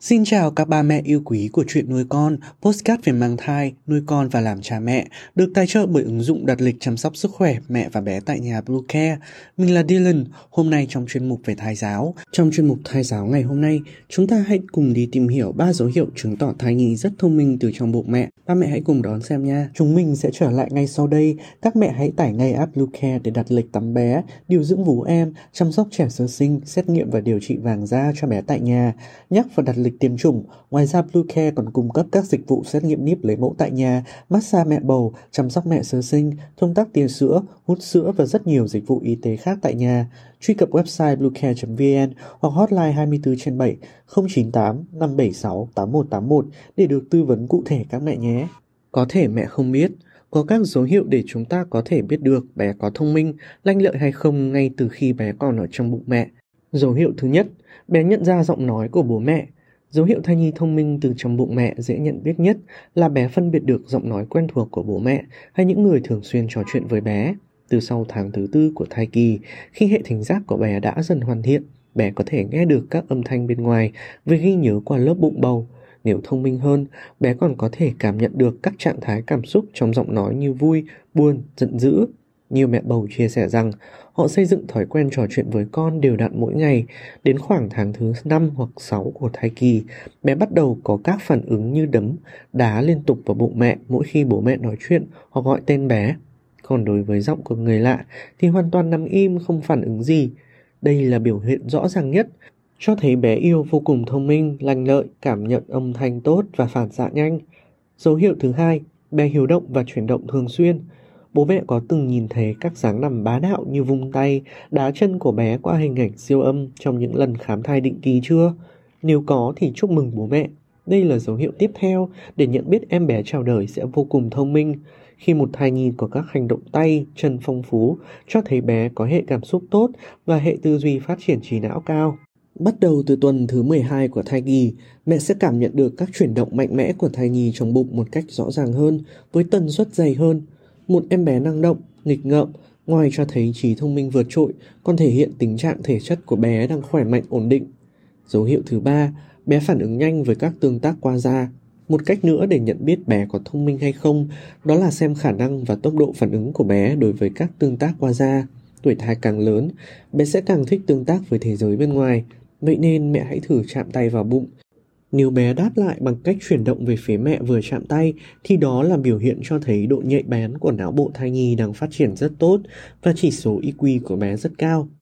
Xin chào các ba mẹ yêu quý của chuyện nuôi con, postcard về mang thai, nuôi con và làm cha mẹ, được tài trợ bởi ứng dụng đặt lịch chăm sóc sức khỏe mẹ và bé tại nhà Blue Care. Mình là Dylan, hôm nay trong chuyên mục về thai giáo. Trong chuyên mục thai giáo ngày hôm nay, chúng ta hãy cùng đi tìm hiểu ba dấu hiệu chứng tỏ thai nhi rất thông minh từ trong bụng mẹ. Ba mẹ hãy cùng đón xem nha. Chúng mình sẽ trở lại ngay sau đây. Các mẹ hãy tải ngay app Blue Care để đặt lịch tắm bé, điều dưỡng vú em, chăm sóc trẻ sơ sinh, xét nghiệm và điều trị vàng da cho bé tại nhà, nhắc và đặt lịch lịch tiêm chủng. Ngoài ra Bluecare còn cung cấp các dịch vụ xét nghiệm níp lấy mẫu tại nhà, massage mẹ bầu, chăm sóc mẹ sơ sinh, thông tắc tiền sữa, hút sữa và rất nhiều dịch vụ y tế khác tại nhà. Truy cập website bluecare.vn hoặc hotline 24 trên 7 098 576 8181 để được tư vấn cụ thể các mẹ nhé. Có thể mẹ không biết, có các dấu hiệu để chúng ta có thể biết được bé có thông minh, lanh lợi hay không ngay từ khi bé còn ở trong bụng mẹ. Dấu hiệu thứ nhất, bé nhận ra giọng nói của bố mẹ. Dấu hiệu thai nhi thông minh từ trong bụng mẹ dễ nhận biết nhất là bé phân biệt được giọng nói quen thuộc của bố mẹ hay những người thường xuyên trò chuyện với bé. Từ sau tháng thứ tư của thai kỳ, khi hệ thính giác của bé đã dần hoàn thiện, bé có thể nghe được các âm thanh bên ngoài vì ghi nhớ qua lớp bụng bầu. Nếu thông minh hơn, bé còn có thể cảm nhận được các trạng thái cảm xúc trong giọng nói như vui, buồn, giận dữ, nhiều mẹ bầu chia sẻ rằng họ xây dựng thói quen trò chuyện với con đều đặn mỗi ngày. Đến khoảng tháng thứ 5 hoặc 6 của thai kỳ, bé bắt đầu có các phản ứng như đấm, đá liên tục vào bụng mẹ mỗi khi bố mẹ nói chuyện hoặc gọi tên bé. Còn đối với giọng của người lạ thì hoàn toàn nằm im không phản ứng gì. Đây là biểu hiện rõ ràng nhất cho thấy bé yêu vô cùng thông minh, lành lợi, cảm nhận âm thanh tốt và phản xạ nhanh. Dấu hiệu thứ hai, bé hiếu động và chuyển động thường xuyên. Bố mẹ có từng nhìn thấy các dáng nằm bá đạo như vung tay, đá chân của bé qua hình ảnh siêu âm trong những lần khám thai định kỳ chưa? Nếu có thì chúc mừng bố mẹ. Đây là dấu hiệu tiếp theo để nhận biết em bé chào đời sẽ vô cùng thông minh. Khi một thai nhi có các hành động tay, chân phong phú, cho thấy bé có hệ cảm xúc tốt và hệ tư duy phát triển trí não cao. Bắt đầu từ tuần thứ 12 của thai kỳ, mẹ sẽ cảm nhận được các chuyển động mạnh mẽ của thai nhi trong bụng một cách rõ ràng hơn, với tần suất dày hơn. Một em bé năng động, nghịch ngợm, ngoài cho thấy trí thông minh vượt trội, còn thể hiện tình trạng thể chất của bé đang khỏe mạnh ổn định. Dấu hiệu thứ ba, bé phản ứng nhanh với các tương tác qua da. Một cách nữa để nhận biết bé có thông minh hay không, đó là xem khả năng và tốc độ phản ứng của bé đối với các tương tác qua da. Tuổi thai càng lớn, bé sẽ càng thích tương tác với thế giới bên ngoài, vậy nên mẹ hãy thử chạm tay vào bụng, nếu bé đáp lại bằng cách chuyển động về phía mẹ vừa chạm tay, thì đó là biểu hiện cho thấy độ nhạy bén của não bộ thai nhi đang phát triển rất tốt và chỉ số IQ của bé rất cao.